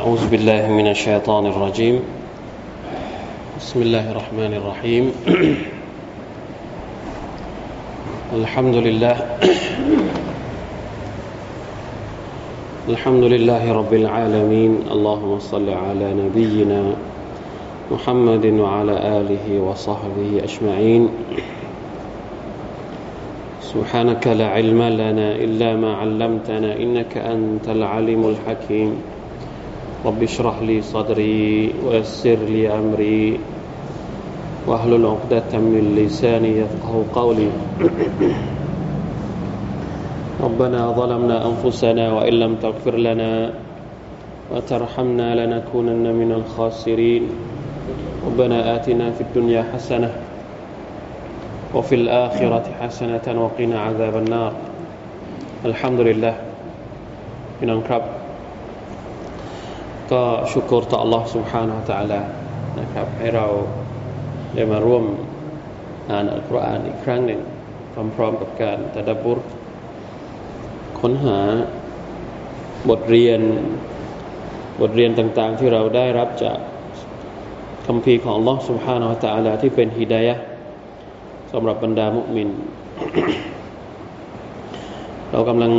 أعوذ بالله من الشيطان الرجيم. بسم الله الرحمن الرحيم. الحمد لله. الحمد لله رب العالمين. اللهم صل على نبينا محمد وعلى آله وصحبه أجمعين. سبحانك لا علم لنا إلا ما علمتنا إنك أنت العليم الحكيم. رب اشرح لي صدري ويسر لي أمري واحلل عقدة من لساني يفقه قولي ربنا ظلمنا أنفسنا وإن لم تغفر لنا وترحمنا لنكونن من الخاسرين ربنا آتنا في الدنيا حسنة وفي الآخرة حسنة وقنا عذاب النار الحمد لله พี่น้องครับ ก็ชุกรต่อ Allah سبحانه และ تعالى นะครับ ให้เราได้มาร่วมอ่านอัลกุรอานอีกครั้งหนึ่ง พร้อมๆกับการตะดับบุรค้นหาบทเรียน บทเรียนต่างๆ ที่เราได้รับจากคำพีของ Allah سبحانه และ تعالى ที่เป็นฮิดายะสำหรับบรรดามุมิน เรากำลัง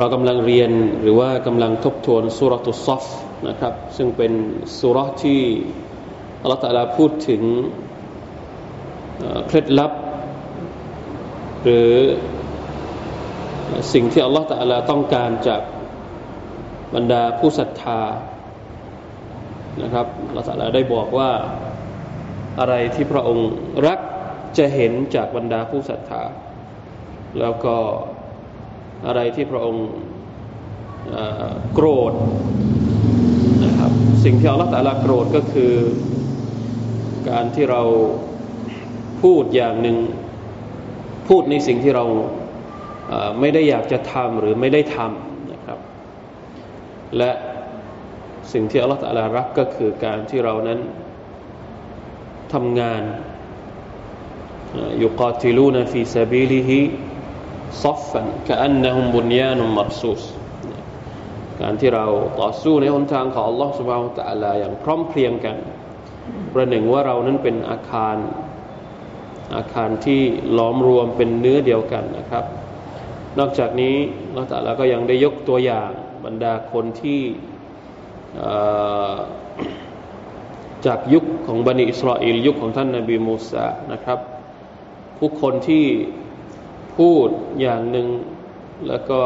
เรากำลังเรียนหรือว่ากำลังทบทวนสุรตุซอฟนะครับ ซึ่งเป็นสุรที่อัลลอฮฺตะลาพูดถึงเคล็ดลับ หรือสิ่งที่อัลลอฮฺตะลาต้องการจากบรรดาผู้ศรัทธานะครับอัลลอฮฺตะลาได้บอกว่าอะไรที่พระองค์รักจะเห็นจากบรรดาผู้ศรัทธา แล้วก็ อะไรที่พระองค์โกรธนะครับสิ่งที่อัลลอฮฺตาลาโกรธก็คือการที่เราพูดอย่างหนึ่งพูดในสิ่งที่เราไม่ได้อยากจะทำหรือไม่ได้ทำนะครับ และสิ่งที่อัลลอฮฺตาลารักก็คือการที่เรานั้นทำงาน يقاتلون في سبيله صفا كأنهم بنيان مرصوص การที่เราต่อสู้ในหนทางของ อัลลอฮฺ سبحانه وتعالى อย่างพร้อมเพรียงกัน ประหนึ่งว่าเรานั้นเป็นอาคารอาคารที่ล้อมรวมเป็นเนื้อเดียวกันนะครับ นอกจากนี้เราแต่ละก็ยังได้ยกตัวอย่างบรรดาคนที่จากยุคของบันิอิสราเอลยุคของท่านนาบีมูซานะครับ ผู้คนที่ พูดอย่างหนึ่งแล้วก็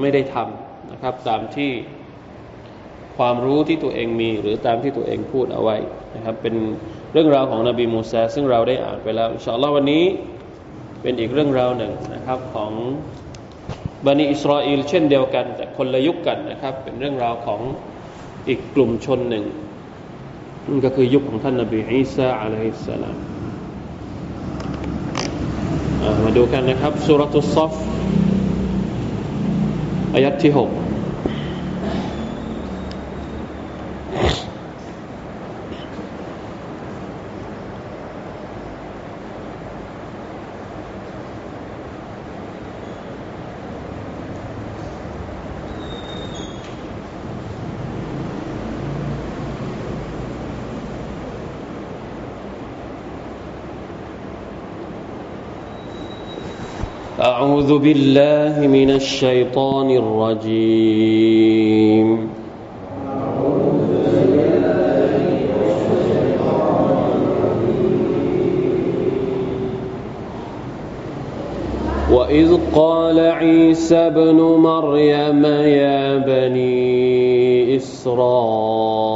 ไม่ได้ทำนะครับ ตามที่ความรู้ที่ตัวเองมี หรือตามที่ตัวเองพูดเอาไว้นะครับ เป็นเรื่องราวของนบีมูซาซึ่งเราได้อ่านไปแล้วอินชาอัลลอฮ์วันนี้เป็นอีกเรื่องราวหนึ่งนะครับของบันิอิสราเอลเช่นเดียวกัน แต่คนละยุคกันนะครับ เป็นเรื่องราวของอีกกลุ่มชนหนึ่งนั่นก็คือยุคของท่านนบีอีสาอะลัยฮิสสลาม มาดูกันนะครับสุรทุศฟอายัดที่หก أعوذ بالله من الشيطان الرجيم. وإذ قال عيسى ابن مريم يا بني إسرائيل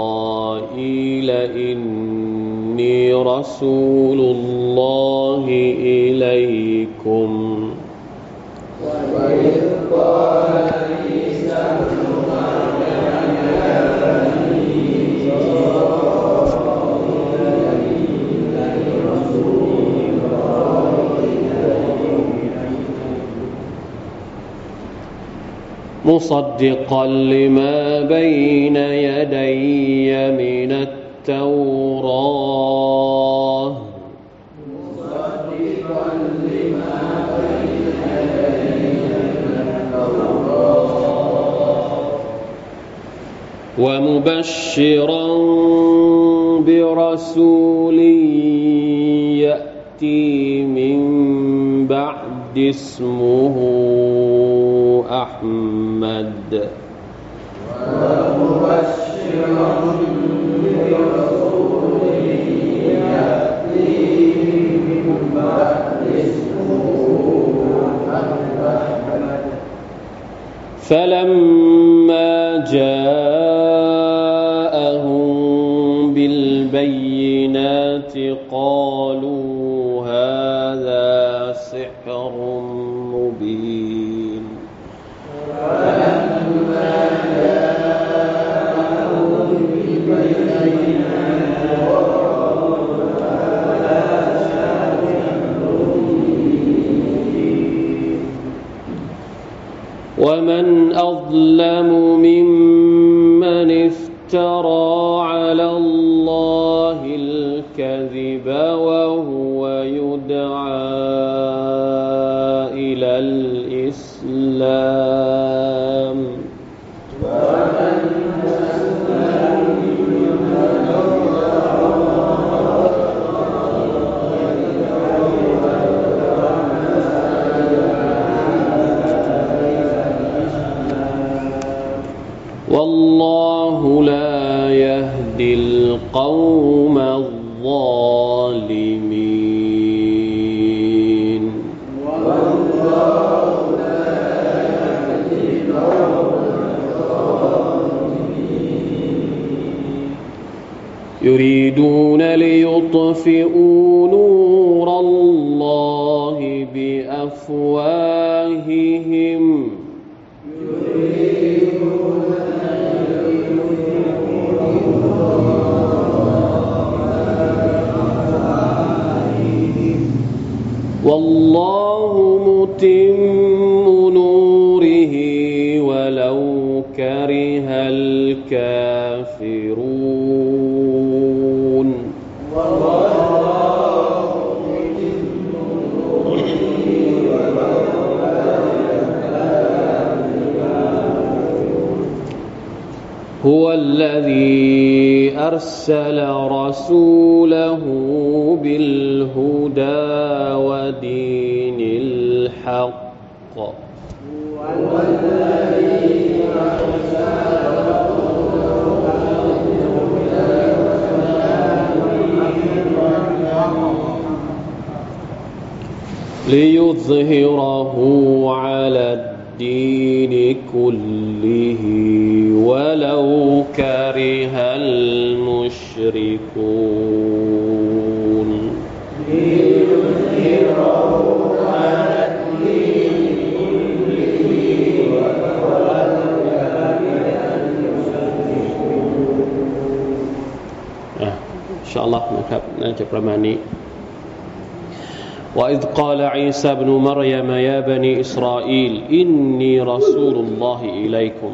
إني رسول الله إليكم وإذ قال عيسى ابن مريم يا بني مصدقا لما بين يدي من التوراة. ومبشرا برسول يأتي من بعد اسمه أحمد. ومبشرا برسول يأتي من بعد اسمه أحمد فلما ومن أظلم ممن افترى على الله الكذب وهو يدعى إلى الإسلام. القوم الظالمين. يريدون ليطفئوا نور الله بأفواههم. والله متم. هو الذي أرسل رسوله بالهدى ودين الحق. ليظهره على الدين كله ولو كره المشركونอ่ะอินชาอัลลอฮ์นะครับน่าจะประมาณนี้ وإذ قال عيسى ابن مريم يا بني إسرائيل إني رسول الله إليكم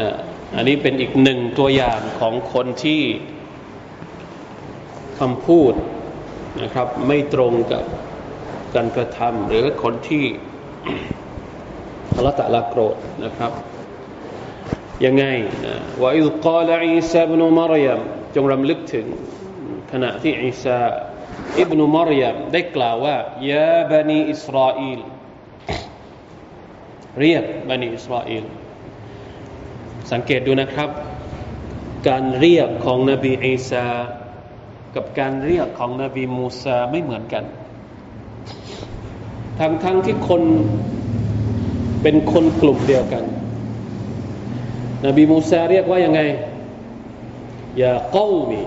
นะอันนี้เป็นอีกหนึ่งตัวอย่างของคนที่คำพูดนะครับ ไม่ตรงกับการกระทำหรือคนที่อัลลอฮฺตะลาโกรธนะครับ ยังไงนะว่าอิลกาลอีซาบนุมารยมจงรำลึกถึง ขณะที่อีซา อิบนุมารยมได้กล่าวว่ายาบันีอิสราเอลเรียกบันีอิสราเอลสังเกตดูนะครับ การเรียกของนบีอีสากับการเรียกของนบีมูซาไม่เหมือนกัน ทั้งทั้งที่คนเป็นคนกลุ่มเดียวกัน นบีมูซาเรียกว่ายังไงยาเก้ามี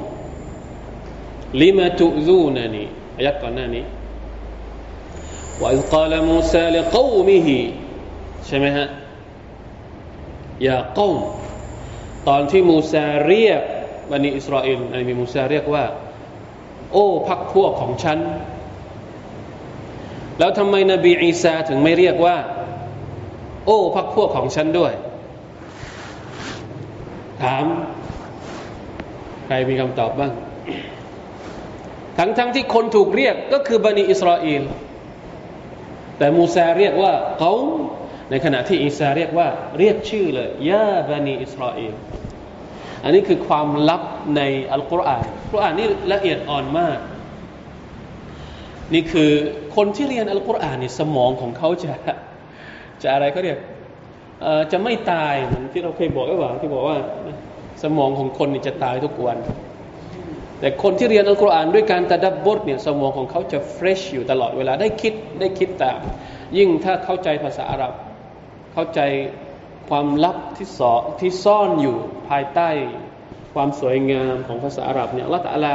ลิมาตุซูนานีอายัก่อนหน้านี้ว่าอิกาลมูซาลิกามิฮีใช่ไหมฮะยาก้มตอนที่มูซาเรียกบันิอิสราเอลนบีมูซาเรียกว่า โอ้พักพวกของฉัน แล้วทำไมนบีอีสาถึงไม่เรียกว่า โอ้พักพวกของฉันด้วย ถาม ใครมีคำตอบบ้าง ทั้งทั้งที่คนถูกเรียกก็คือบันิอิสราเอลแต่มูซาเรียกว่าเขาในขณะที่อีสาเรียกว่าเรียกชื่อเลยยาบานีอิสราเอลอันนี้คือความลับในอัลกุรอานอัลกุรอานนี่ละเอียดอ่อนมาก นี่คือคนที่เรียนอัลกุรอานนี่สมองของเขาจะจะอะไรเขาเรียกจะไม่ตายเหมือนที่เราเคยบอกไว้ว่าที่บอกว่า สมองของคนนี่จะตายทุกวัน แต่คนที่เรียนอัลกุรอานด้วยการตะดับบทเนี่ยสมองของเขาจะเฟรชอยู่ตลอดเวลาได้คิดได้คิดตาม ยิ่งถ้าเข้าใจภาษาอาหรับ เข้าใจความลับที่สอที่ซ่อนอยู่ภายใต้ความสวยงามของภาษาอาหรับเนี่ยละตะลา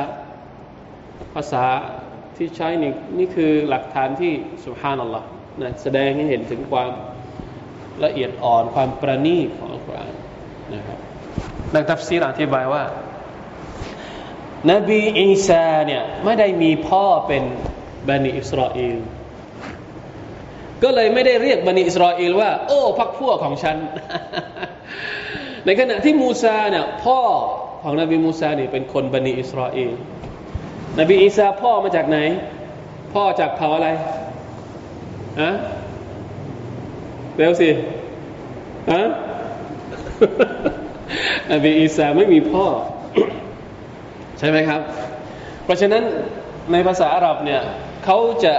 ภาษาที่ใช้นี่นี่คือหลักฐานที่สุภานัลลอฮ์นะแสดงให้เห็นถึงความละเอียดอ่อนความประณีตของอัลกุรอานนะครับนักตัฟซีรอธิบายว่า นบีอีสาเนี่ยไม่ได้มีพ่อเป็นบันิอิสราเอลก็เลยไม่ได้เรียกบันิอิสราเอลว่า โอ้พักพวกของฉัน ในขณะที่มูซาเนี่ยพ่อของนบีมูซาเนี่ยเป็นคนบันิอิสราเอลนบีอีสาพ่อมาจากไหน พ่อจากเผ่าอะไรอะเร็วสิอะนบีอีสาไม่มีพ่อใช่ไหมครับ เพราะฉะนั้นในภาษาอาหรับเนี่ยเขาจะ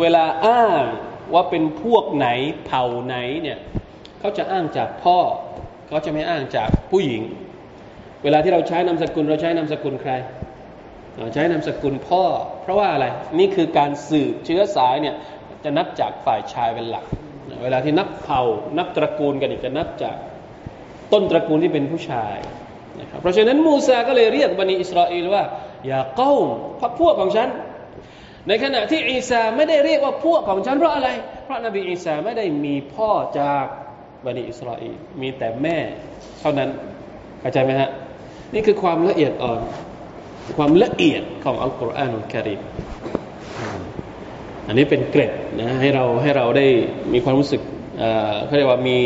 เวลาอ้างว่าเป็นพวกไหนเผ่าไหนเนี่ยเขาจะอ้างจากพ่อเขาจะไม่อ้างจากผู้หญิง เวลาที่เราใช้นามสกุลเราใช้นามสกุลใครใช้นามสกุลพ่อ เพราะว่าอะไรนี่คือการสืบเชื้อสายเนี่ยจะนับจากฝ่ายชายเป็นหลัก เวลาที่นับเผ่านับตระกูลกันจะนับจากต้นตระกูลที่เป็นผู้ชาย นะครับเพราะฉะนั้นมูซาก็เลยเรียกบันิอิสราเอลว่า อย่าเก้าพักพวกของฉัน ในขณะที่อีสาไม่ได้เรียกว่าพวกของฉันเพราะอะไร เพราะนบีอีสาไม่ได้มีพ่อจากบันิอิสราเอลมีแต่แม่เท่านั้นเข้าใจไหมฮะนี่คือความละเอียดอ่อน ความละเอียดของอัลกุรอานอัลกิริมอันนี้เป็นเกร็ดนะให้เราให้เราได้มีความรู้สึกเขาเรียกว่ามี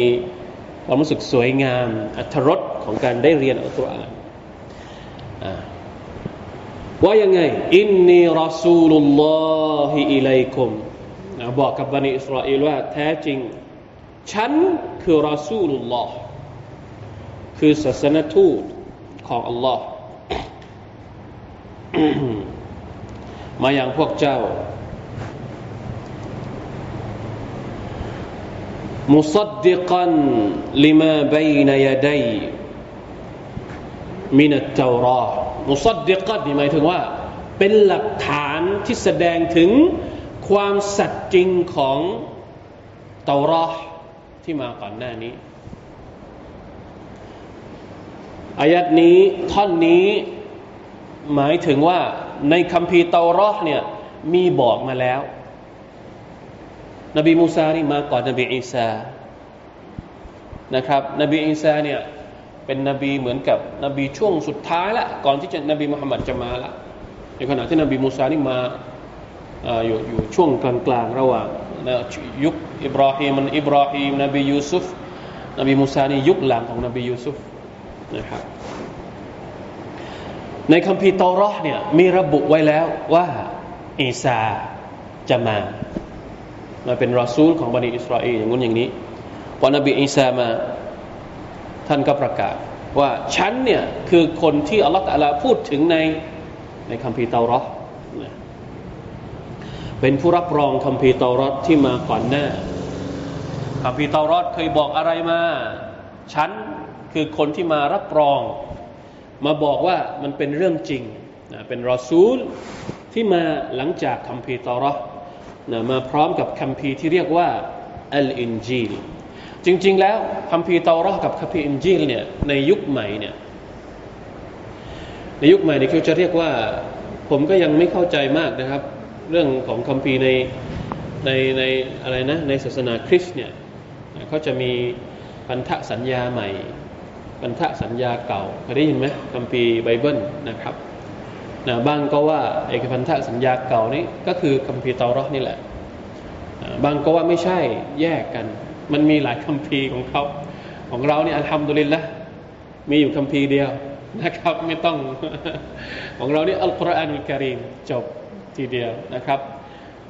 ความรู้สึกสวยงามอัธรส ของการได้เรียนอัลกุรอานว่ายังไงอินนีรอซูลุลลอฮิอิลัยคุมบอกกับบันิอิสราเอลว่าแท้จริง ฉันคือรอซูลุลลอฮ์คือศาสนทูตของอัลลอฮ์มาอย่างพวกเจ้ามุสดิกันลิมาบยนยาดัย มินัตเจรอมุสดเดกัดนี่หมายถึงว่า เป็นหลักฐานที่แสดงถึงความสัตย์จริงของเตารอที่มาก่อนหน้านี้อายัดนี้ท่อนนี้หมายถึงว่าในคัมภีร์เตารอเนี่ยมีบอกมาแล้ว นบีมูซานี่มาก่อนนบีอีสานะครับ นบีอีสาเนี่ย เป็นนบีเหมือนกับนบีช่วงสุดท้ายละก่อนที่จะนบีมุฮัมมัดจะมาละในขณะที่นบีมูซานี่มาอยู่อยู่ช่วงกลางๆระหว่างยุคอิบราฮิมันอิบราฮิมนบียูซุฟนบีมูซานี่ยุคหลังของนบียูซุฟนะครับในคัมภีร์ตอรอเนี่ยมีระบุไว้แล้วว่าอีสาจะมามาเป็นรอซูลของบนีอิสราเอลอย่างนู้นอย่างนี้พอนบีอีสามา ท่านก็ประกาศว่าฉันเนี่ยคือคนที่อัลลอฮฺตะลาพูดถึงในในคัมภีร์เตารอเป็นผู้รับรองคัมภีร์เตารอที่มาก่อนหน้าคัมภีร์เตารอเคยบอกอะไรมา ฉันคือคนที่มารับรอง มาบอกว่ามันเป็นเรื่องจริงนะเป็นรอซูลที่มาหลังจากคัมภีร์ตอรอนะมาพร้อมกับคัมภีร์ที่เรียกว่าอัลอินจีล จริง ๆ แล้วคัมภีร์ตอรอกับคัมภีร์อินจีลเนี่ยในยุคใหม่เนี่ยในยุคใหม่เนี่ยเขาจะเรียกว่า ผมก็ยังไม่เข้าใจมากนะครับ เรื่องของคัมภีร์ในในในอะไรนะในศาสนาคริสต์เนี่ยเขาจะมีพันธสัญญาใหม่พันธสัญญาเก่าเคยได้ยินไหมคัมภีร์ไบเบิลนะครับนะบางก็ว่าไอ้พันธสัญญาเก่านี้ก็คือคัมภีร์เตารอนี่แหละ บางก็ว่าไม่ใช่แยกกัน มันมีหลายคัมภีร์ของเขา ของเราเนี่ยทำดุลินละมีอยู่คัมภีร์เดียวนะครับ ไม่ต้องของเราเนี่ยอัลกุรอานอุลกิริมจบทีเดียวนะครับ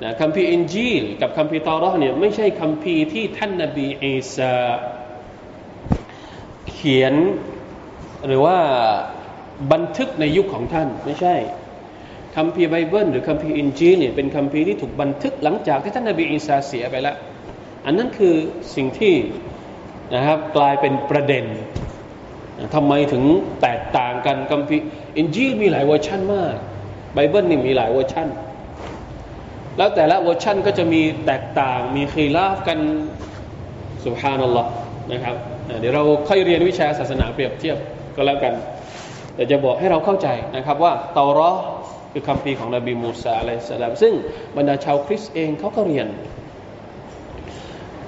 นะคัมภีร์อินจีลกับคัมภีร์ตอรอเนี่ยไม่ใช่คัมภีร์ที่ท่านนบีอีสาเขียนหรือว่าบันทึกในยุคของท่านไม่ใช่คัมภีร์ไบเบิลหรือคัมภีร์อินจีลเนี่ยเป็นคัมภีร์ที่ถูกบันทึกหลังจากที่ท่านนบีอีสาเสียไปแล้ว อันนั้นคือสิ่งที่นะครับกลายเป็นประเด็นทำไมถึงแตกต่างกันคัมภีร์อินจีลมีหลายเวอร์ชันมากไบเบิลนี่มีหลายเวอร์ชันแล้วแต่ละเวอร์ชันก็จะมีแตกต่างมี خلاف กัน سبحان الله นะครับเดี๋ยวเราค่อยเรียนวิชาศาสนาเปรียบเทียบก็แล้วกัน แต่จะบอกให้เราเข้าใจนะครับว่าเตารอคือคำพีของนบีมูซาอะลัยสลามซึ่งบรรดาชาวคริสต์เองเขาก็เรียน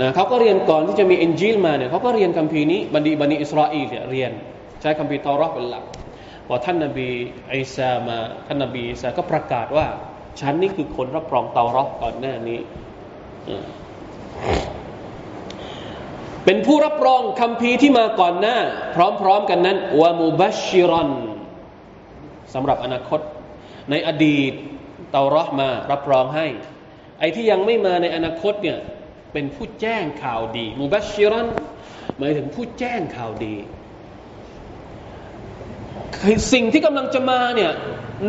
นะเขาก็เรียนก่อนที่จะมีเอินจีลมาเนี่ยเขาก็เรียนคัมภีร์นี้บันดีบันิอิสราเอลเนี่ยเรียนใช้คัมภีร์ตารอเป็นหลักพอท่านนบีอิสามาท่านนบีอิสาก็ประกาศว่าฉันนี่คือคนรับรองเตารอก่อนหน้านี้เป็นผู้รับรองคำพีที่มาก่อนหน้า พร้อมๆกันนั้นวามูบัชชิรอนสำหรับอนาคต ในอดีตเตารอมารับรองให้ ไอ้ที่ยังไม่มาในอนาคตเนี่ย เป็นผู้แจ้งข่าวดีมูบัชชิรอนหมายถึงผู้แจ้งข่าวดีสิ่งที่กำลังจะมาเนี่ย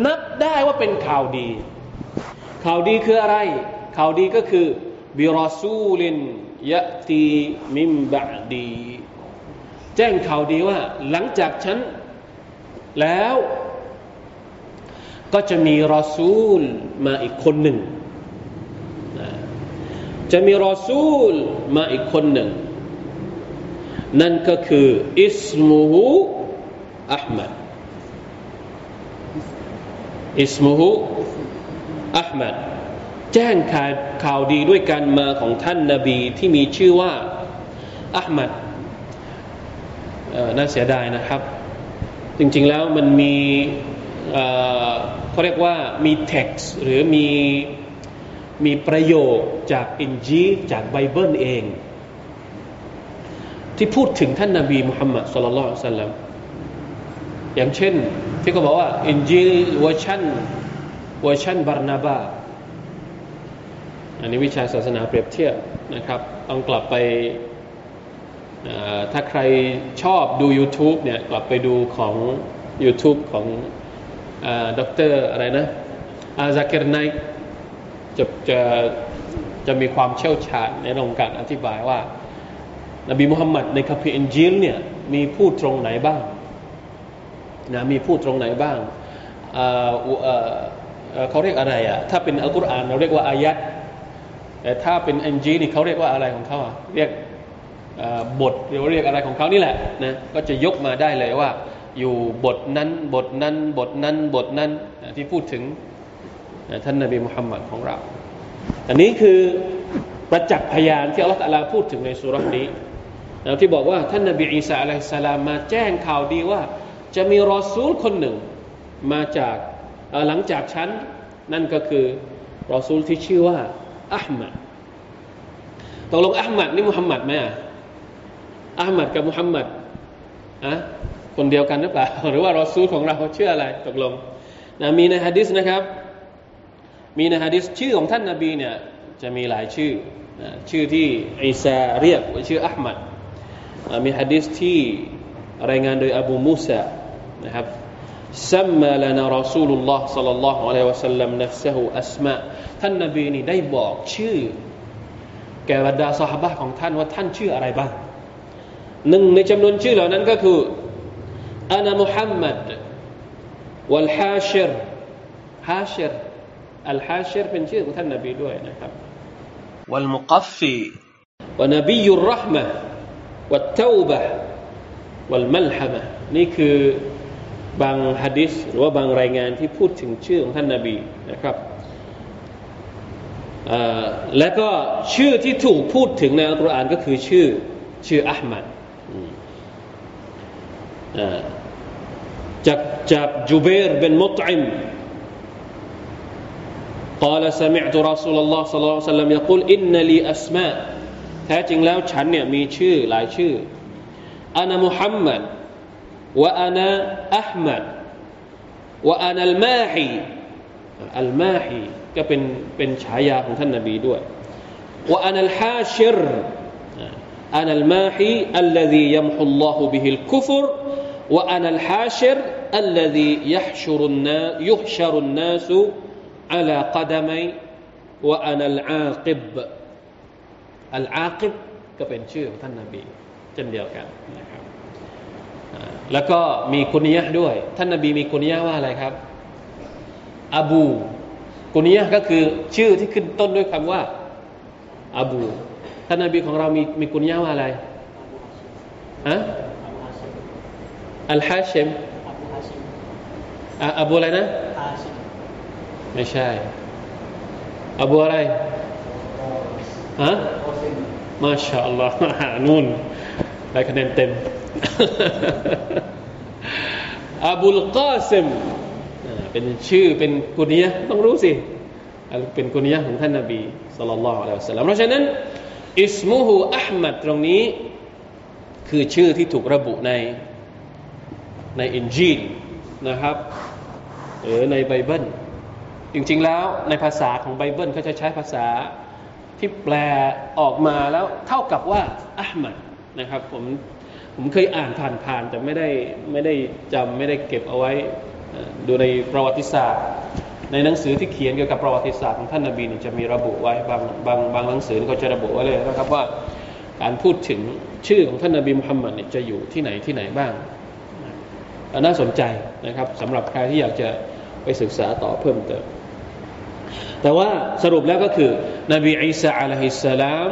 นับได้ว่าเป็นข่าวดี ข่าวดีคืออะไร ข่าวดีก็คือบิรอซูลินยะตีมิมบะดี แจ้งข่าวดีว่า หลังจากฉันแล้วก็จะมีรอซูลมาอีกคนหนึ่ง จะมีรอซูลมาอีกคนหนึ่ง นั่นก็คืออิสมูฮูอัลมัดاسمه أحمد แจ้งข่าวข่าวดีด้วยการมาของท่านนาบีที่มีชื่อว่าอะห์มัดน่าเสียดายนะครับ จริงๆแล้วมันมีเขาเรียกว่ามีเท็กซ์หรือมี มีประโยคจากอินจีลจากไบเบิลเอง ที่พูดถึงท่านนาบีมุฮัมมัดصلى الله سلم อย่างเช่น ที่เขาบอกว่า อินจีลเวอร์ชันเวอร์ชันบาร์นาบาอันนี้วิชาศาสนาเปรียบเทียบนะครับ ต้องกลับไปถ้าใครชอบดู YouTube เนี่ยกลับไปดูของ YouTube ของด็อกเตอร์อะไรนะอาซาเกรไนค์ จะจะจะมีความเชี่ยวชาญในเรื่องการอธิบายว่า นบีมุฮัมมัดในคัมภีร์อินจิลเนี่ยมีพูดตรงไหนบ้างนะมีพูดตรงไหนบ้างเขาเรียกอะไรอะถ้าเป็นอัลกุรอานเราเรียกว่าอายัดแต่ถ้าเป็นเอ็นจีนี่เขาเรียกว่าอะไรของเขาอะเรียกบทหรือเรียกอะไรของเขานี่แหละนะก็จะยกมาได้เลยว่า อยู่บทนั้นบทนั้นบทนั้นบทนั้นที่พูดถึง ท่านนบีมุฮัมมัดของเรา อันนี้คือประจักษ์พยานที่อัลลอฮฺตะลาพูดถึงในสุรานี้นะที่บอกว่าท่านนบีอีสาอะลัยฮิสลามมาแจ้งข่าวดีว่า จะมีรอซูลคนหนึ่งมาจากหลังจากฉันนั่นก็คือรอซูลที่ชื่อว่าอัลมัดตกลงอัลมัดนี่มุฮัมมัดไหมอะอัลมัดกับมุฮัมมัดอะคนเดียวกันหรือเปล่าหรือว่ารอซูลของเราเชื่ออะไรตกลงนะมีในฮะดิษนะครับ มีในฮะดิษชื่อของท่านนาบีเนี่ยจะมีหลายชื่อนะชื่อที่อิสาเรียกว่าชื่ออัลมัดมีฮะดิษที่รายงานโดยอบูมูซานะครับ سمى لنا رسول الله صلى الله عليه وسلم نفسه أسماء ท่านนบีนี่ได้บอกชื่อ แก่บรรดาสหบะของท่านว่าท่านชื่ออะไรบ้างหนึ่งในจำนวนชื่อเหล่านั้นก็คืออานามุฮัมมัดวัลฮาชิรฮาชิร อัลฮาชิรเป็นชื่อของท่านนบีด้วยนะครับวัลมุกัฟฟีวนบียุรรห์มะวัตเทวบะวัลมัลฮะมะนี่คือบางฮะดิษหรือว่าบางรายงานที่พูดถึงชื่อของท่านนาบีนะครับและก็ชื่อที่ถูกพูดถึงในอัลกุรอานก็คือชื่อชื่ออัลมัดจากจากจูเบรเป็นมุตอิม قال سمعت رسول الله صلى الله عليه وسلم يقول إن لي أسماء แท้จริงแล้วฉันเนี่ยมีชื่อหลายชื่ออานามุฮัมมัด وأنا أحمد وأنا الماحي อัลมาฮีก็เป็นเป็นฉายาของท่านนบีด้วยว่าอันอัลฮาชิรอันอัลมาฮี الذي يمحو الله به الكفر وأنا الحاشر الذي يحشر الناس يحشر الناس อัลากัดมัยวะอันัลอากิบอัลากิบก็เป็นชื่อของท่านนาบีเช่นเดียวกันนะครับแล้วก็มีคุนิยะด้วย ท่านนาบีมีคุนิยะว่าอะไรครับอบูกุนิยะก็คือชื่อที่ขึ้นต้นด้วยคำว่าอบู ท่านนาบีของเรามีมีคุนิยะว่าอะไรอะอัลฮาชิมอับูอะไรนะฮาชิม ไม่ใช่อบูอะไรฮะมาชาอัลลอฮ์นู่นได้คะแนนเต็มอบูลกาซิมเป็นชื่อเป็น كنية ต้องรู้สิเป็น كنية ของท่านนาบีصلى الله เพราะฉะนั้น اسمه أحمد ตรงนี้ คือชื่อที่ถูกระบุในในอินจีลนะครับหรือในไบเบิล จริงๆแล้วในภาษาของไบเบิลเขาจะใช้ภาษาที่แปลออกมาแล้วเท่ากับว่าอะห์มัดนะครับผมผมเคยอ่านผ่านๆแต่ไม่ได้ไม่ได้จำไม่ได้เก็บเอาไว้ดูในประวัติศาสตร์ ในหนังสือที่เขียนเกี่ยวกับประวัติศาสตร์ของท่านนาบีจะมีระบุไว้บางบางบางหนังสือก็จะระบุไว้เลยนะครับว่าการพูดถึงชื่อของท่านนาบีมุฮัมมัดเนี่ยจะอยู่ที่ไหนที่ไหนบ้างน่าสนใจนะครับสำหรับใครที่อยากจะไปศึกษาต่อเพิ่มเติม แต่ว่าสรุปแล้วก็คือนบีอิสาอะลัยฮิสสลาม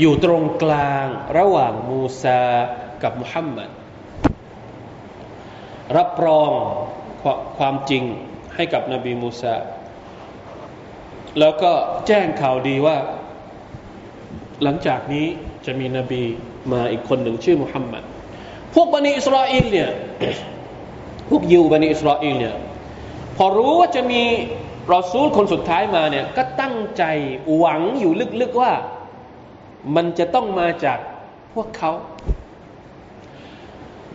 อยู่ตรงกลางระหว่างมูซากับมุฮัมมัดรับรองความจริงให้กับนบีมูซาแล้วก็แจ้งข่าวดีว่า หลังจากนี้จะมีนบีมาอีกคนหนึ่งชื่อมุฮัมมัดพวกบันิอิสราเอลเนี่ยพวกยิวบันิอิสราเอลเนี่ยพอรู้ว่าจะมี รอซูลคนสุดท้ายมาเนี่ยก็ตั้งใจหวังอยู่ลึกๆว่ามันจะต้องมาจากพวกเขา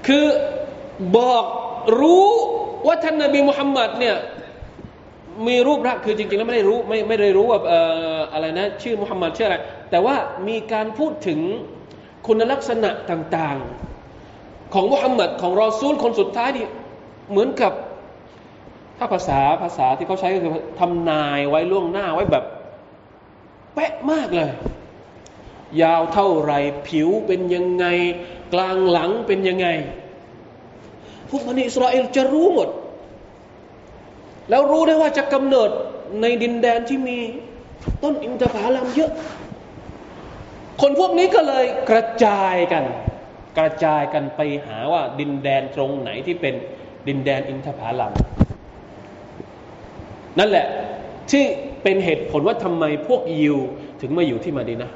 คือบอกรู้ว่าท่านนบีมุฮัมมัดเนี่ยมีรูปร่างคือจริงๆแล้วไม่ได้รู้ไม่ไม่ได้รู้ว่าอะไรนะชื่อมุฮัมมัดชื่ออะไร แต่ว่ามีการพูดถึงคุณลักษณะต่างๆ ของมุฮัมมัดของรอซูลคนสุดท้ายนี่เหมือนกับ ถ้าภาษาภาษาที่เขาใช้ก็คือทำนายไว้ล่วงหน้าไว้แบบเป๊ะมากเลย ยาวเท่าไรผิวเป็นยังไง กลางหลังเป็นยังไง พวกมันอิสราเอลจะรู้หมด แล้วรู้ได้ว่าจะกำเนิดในดินแดนที่มีต้นอินทผลัมเยอะ คนพวกนี้ก็เลยกระจายกัน กระจายกันไปหาว่าดินแดนตรงไหนที่เป็นดินแดนอินทผลัม นั่นแหละที่เป็นเหตุผลว่าทำไมพวกยิวถึงมาอยู่ที่มาดีนะ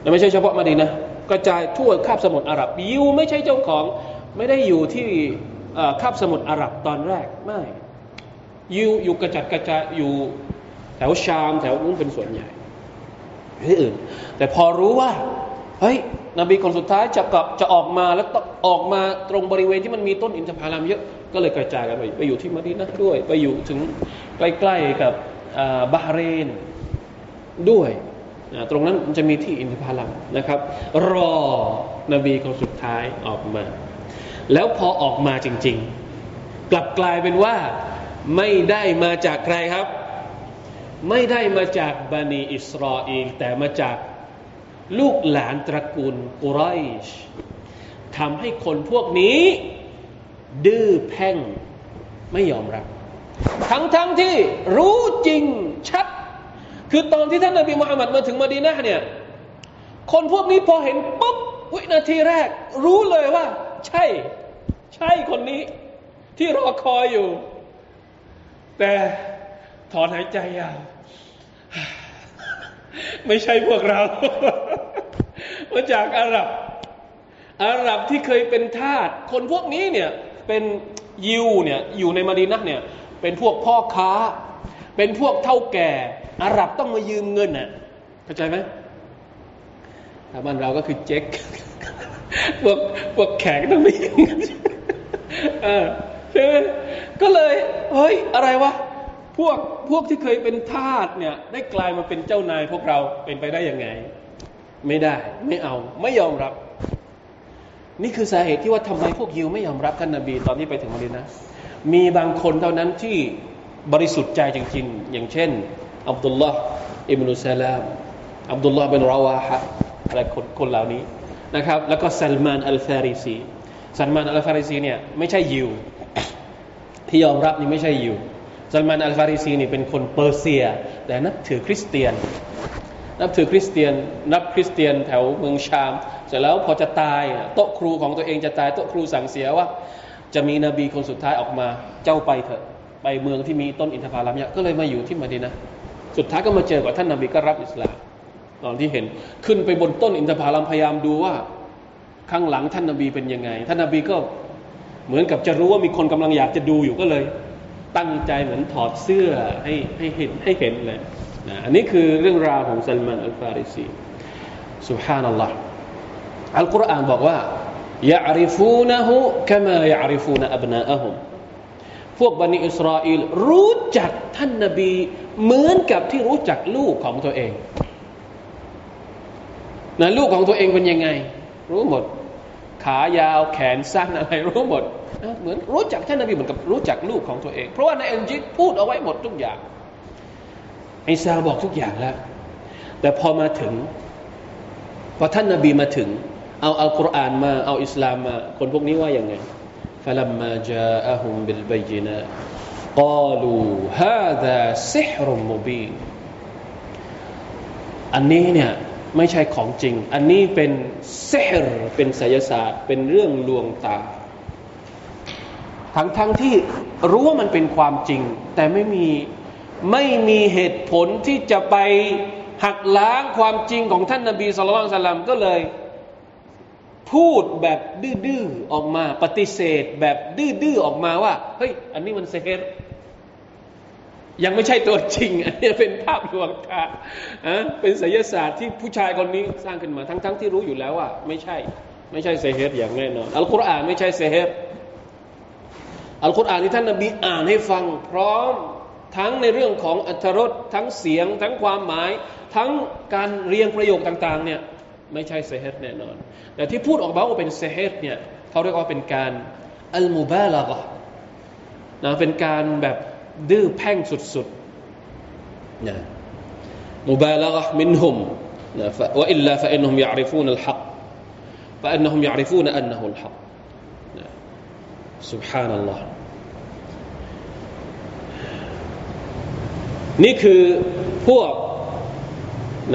และไม่ใช่เฉพาะมาดีนะกระจายทั่วคาบสมุทรอาหรับยิวไม่ใช่เจ้าของไม่ได้อยู่ที่คาบสมุทรอาหรับตอนแรกไม่ยิวอยู่กระจัดกระจายอยู่แถวชามแถวนู้นเป็นส่วนใหญ่ที่อื่น แต่พอรู้ว่าเฮ้ยนบีคนสุดท้ายจะกลับจะออกมาแล้วออกมาตรงบริเวณที่มันมีต้นอินทผลัมเยอะ ก็เลยกระจายกันไปไปอยู่ที่มาดีนะด้วย ไปอยู่ถึงใกล้ๆกับบาเรนด้วยตรงนั้นจะมีที่อินทผลัมนะครับ รอนบีคนสุดท้ายออกมา แล้วพอออกมาจริง ๆ กลับกลายเป็นว่าไม่ได้มาจากใครครับ ไม่ได้มาจากบันิอิสราเอลแต่มาจากลูกหลานตระกูลกุไรชทำให้คนพวกนี้ ดื้อแพ่งไม่ยอมรับ ทั้งๆทที่รู้จริงชัด คือตอนที่ท่านนบีมุฮัมมัดมาถึงมาดีนะเนี่ย คนพวกนี้พอเห็นปุ๊บวินาทีแรก รู้เลยว่า ใช่ ใช่คนนี้ ที่รอคอยอยู่ แต่ถอนหายใจยาวไม่ใช่พวกเรา มาจากอาหรับ อาหรับที่เคยเป็นทาส คนพวกนี้เนี่ย เป็นยิวเนี่ยอยู่ในมาดีนะเนี่ยเป็นพวกพ่อค้า เป็นพวกเท่าแก่อาหรับต้องมายืมเงินอะเข้าใจไหมถ้าบ้านเราก็คือเจ๊กพวกพวกแขกต้องมายืมเงินใช่ไหมก็เลยเฮ้ยอะไรวะพวกพวกที่เคยเป็นทาสเนี่ยได้กลายมาเป็นเจ้านายพวกเราเป็นไปได้ยังไง ไม่ได้ไม่เอาไม่ยอมรับ นี่คือสาเหตุที่ว่าทำไมพวกยิวไม่ยอมรับท่านนาบีตอนที่ไปถึงมาดีนะมีบางคนเท่านั้นที่บริสุทธิ์ใจจริงๆ อย่างเช่นอับดุลลอฮ์อิบนุซาลามอับดุลลอฮ์บินราวาฮะอะไรคนคนเหล่านี้นะครับ แล้วก็ซัลมานอัลฟาริซีซัลมานอัลฟาริซีเนี่ยไม่ใช่ยิวที่ยอมรับนี่ไม่ใช่ยิวซัลมานอัลฟาริซีนี่เป็นคนเปอร์เซีย แต่นับถือคริสเตียน นับถือคริสเตียน นับคริสเตียนแถวเมืองชาม เสร็จแล้วพอจะตายโต๊ะครูของตัวเองจะตายโต๊ะครูสั่งเสียว่า จะมีนบีคนสุดท้ายออกมาเจ้าไปเถอะ ไปเมืองที่มีต้นอินทผลัมเยอะก็เลยมาอยู่ที่มาดีนะสุดท้ายก็มาเจอกับท่านนบีก็รับอิสลามตอนที่เห็นขึ้นไปบนต้นอินทผลัมพยายามดูว่า ข้างหลังท่านนบีเป็นยังไง ท่านนบีก็เหมือนกับจะรู้ว่ามีคนกำลังอยากจะดูอยู่ก็เลย ตั้งใจเหมือนถอดเสื้อให้ให้เห็นให้เห็นเลย นะอันนี้คือเรื่องราวของซัลมันอัลฟาริซีสุฮานัลลอฮ์อัลกุรอานบอกว่ายะริฟูนะฮุคมายะริฟูนอับนาอะฮุมพวกบันิอิสราเอลรู้จักท่านนบีเหมือนกับที่รู้จักลูกของตัวเองนะลูกของตัวเองเป็นยังไง รู้หมด ขายาวแขนสั้นอะไรรู้หมดเหมือนรู้จักท่านนบีเหมือนกับรู้จักลูกของตัวเอง เพราะว่าในอันจิตพูดเอาไว้หมดทุกอย่าง ไอซาบอกทุกอย่างแล้ว แต่พอมาถึง พอท่านนาบีมาถึง เอาอัลกุรอานมา เอาอิสลามมา คนพวกนี้ว่าอย่างไงฟลัมมาจาอะฮุมบิลบัยนะกาลูฮาดาซิฮรุมมบีอันนี้เนี่ยไม่ใช่ของจริง อันนี้เป็นเซรเป็นไสยศาสตร์ เป็นเรื่องลวงตา ทั้งทั้งที่รู้ว่ามันเป็นความจริง แต่ไม่มี ไม่มีเหตุผลที่จะไปหักล้างความจริงของท่านนาบีสุลต่านลัมก็เลย พูดแบบดื้อๆออกมาปฏิเสธ แบบดื้อๆออกมาว่าเฮ้ยอันนี้มันเซฮ์ยังไม่ใช่ตัวจริง อันนี้เป็นภาพลวงตาเป็นศิลศาสตร์ที่ผู้ชายคนนี้สร้างขึ้นมาทั้งๆทที่รู้อยู่แล้วว่า ไม่ใช่ ไม่ใช่เซฮ์อย่างแน่นอนอัลกุรอานไม่ใช่เซฮ์อัลกุรอานที่ท่านนบีอ่านให้ฟัง พร้อม ทั้งในเรื่องของอัตรสทั้งเสียง ทั้งความหมาย ทั้งการเรียงประโยคต่างๆเนี่ยไม่ใช่เซฮ์แน่นอน แต่ที่พูดออกมาว่าเป็นเซฮ์เนี่ยเขาเรียกว่าเป็นการอัลมุบาลากะนะเป็นการแบบดื้อแพ่งสุดๆนะมุบาลากะมินหุมนะว่าอิลลาฟะอินนุมยาริฟูนอัลฮัก فإنهم يعرفون أنه الحق سبحان الله นี่คือพวก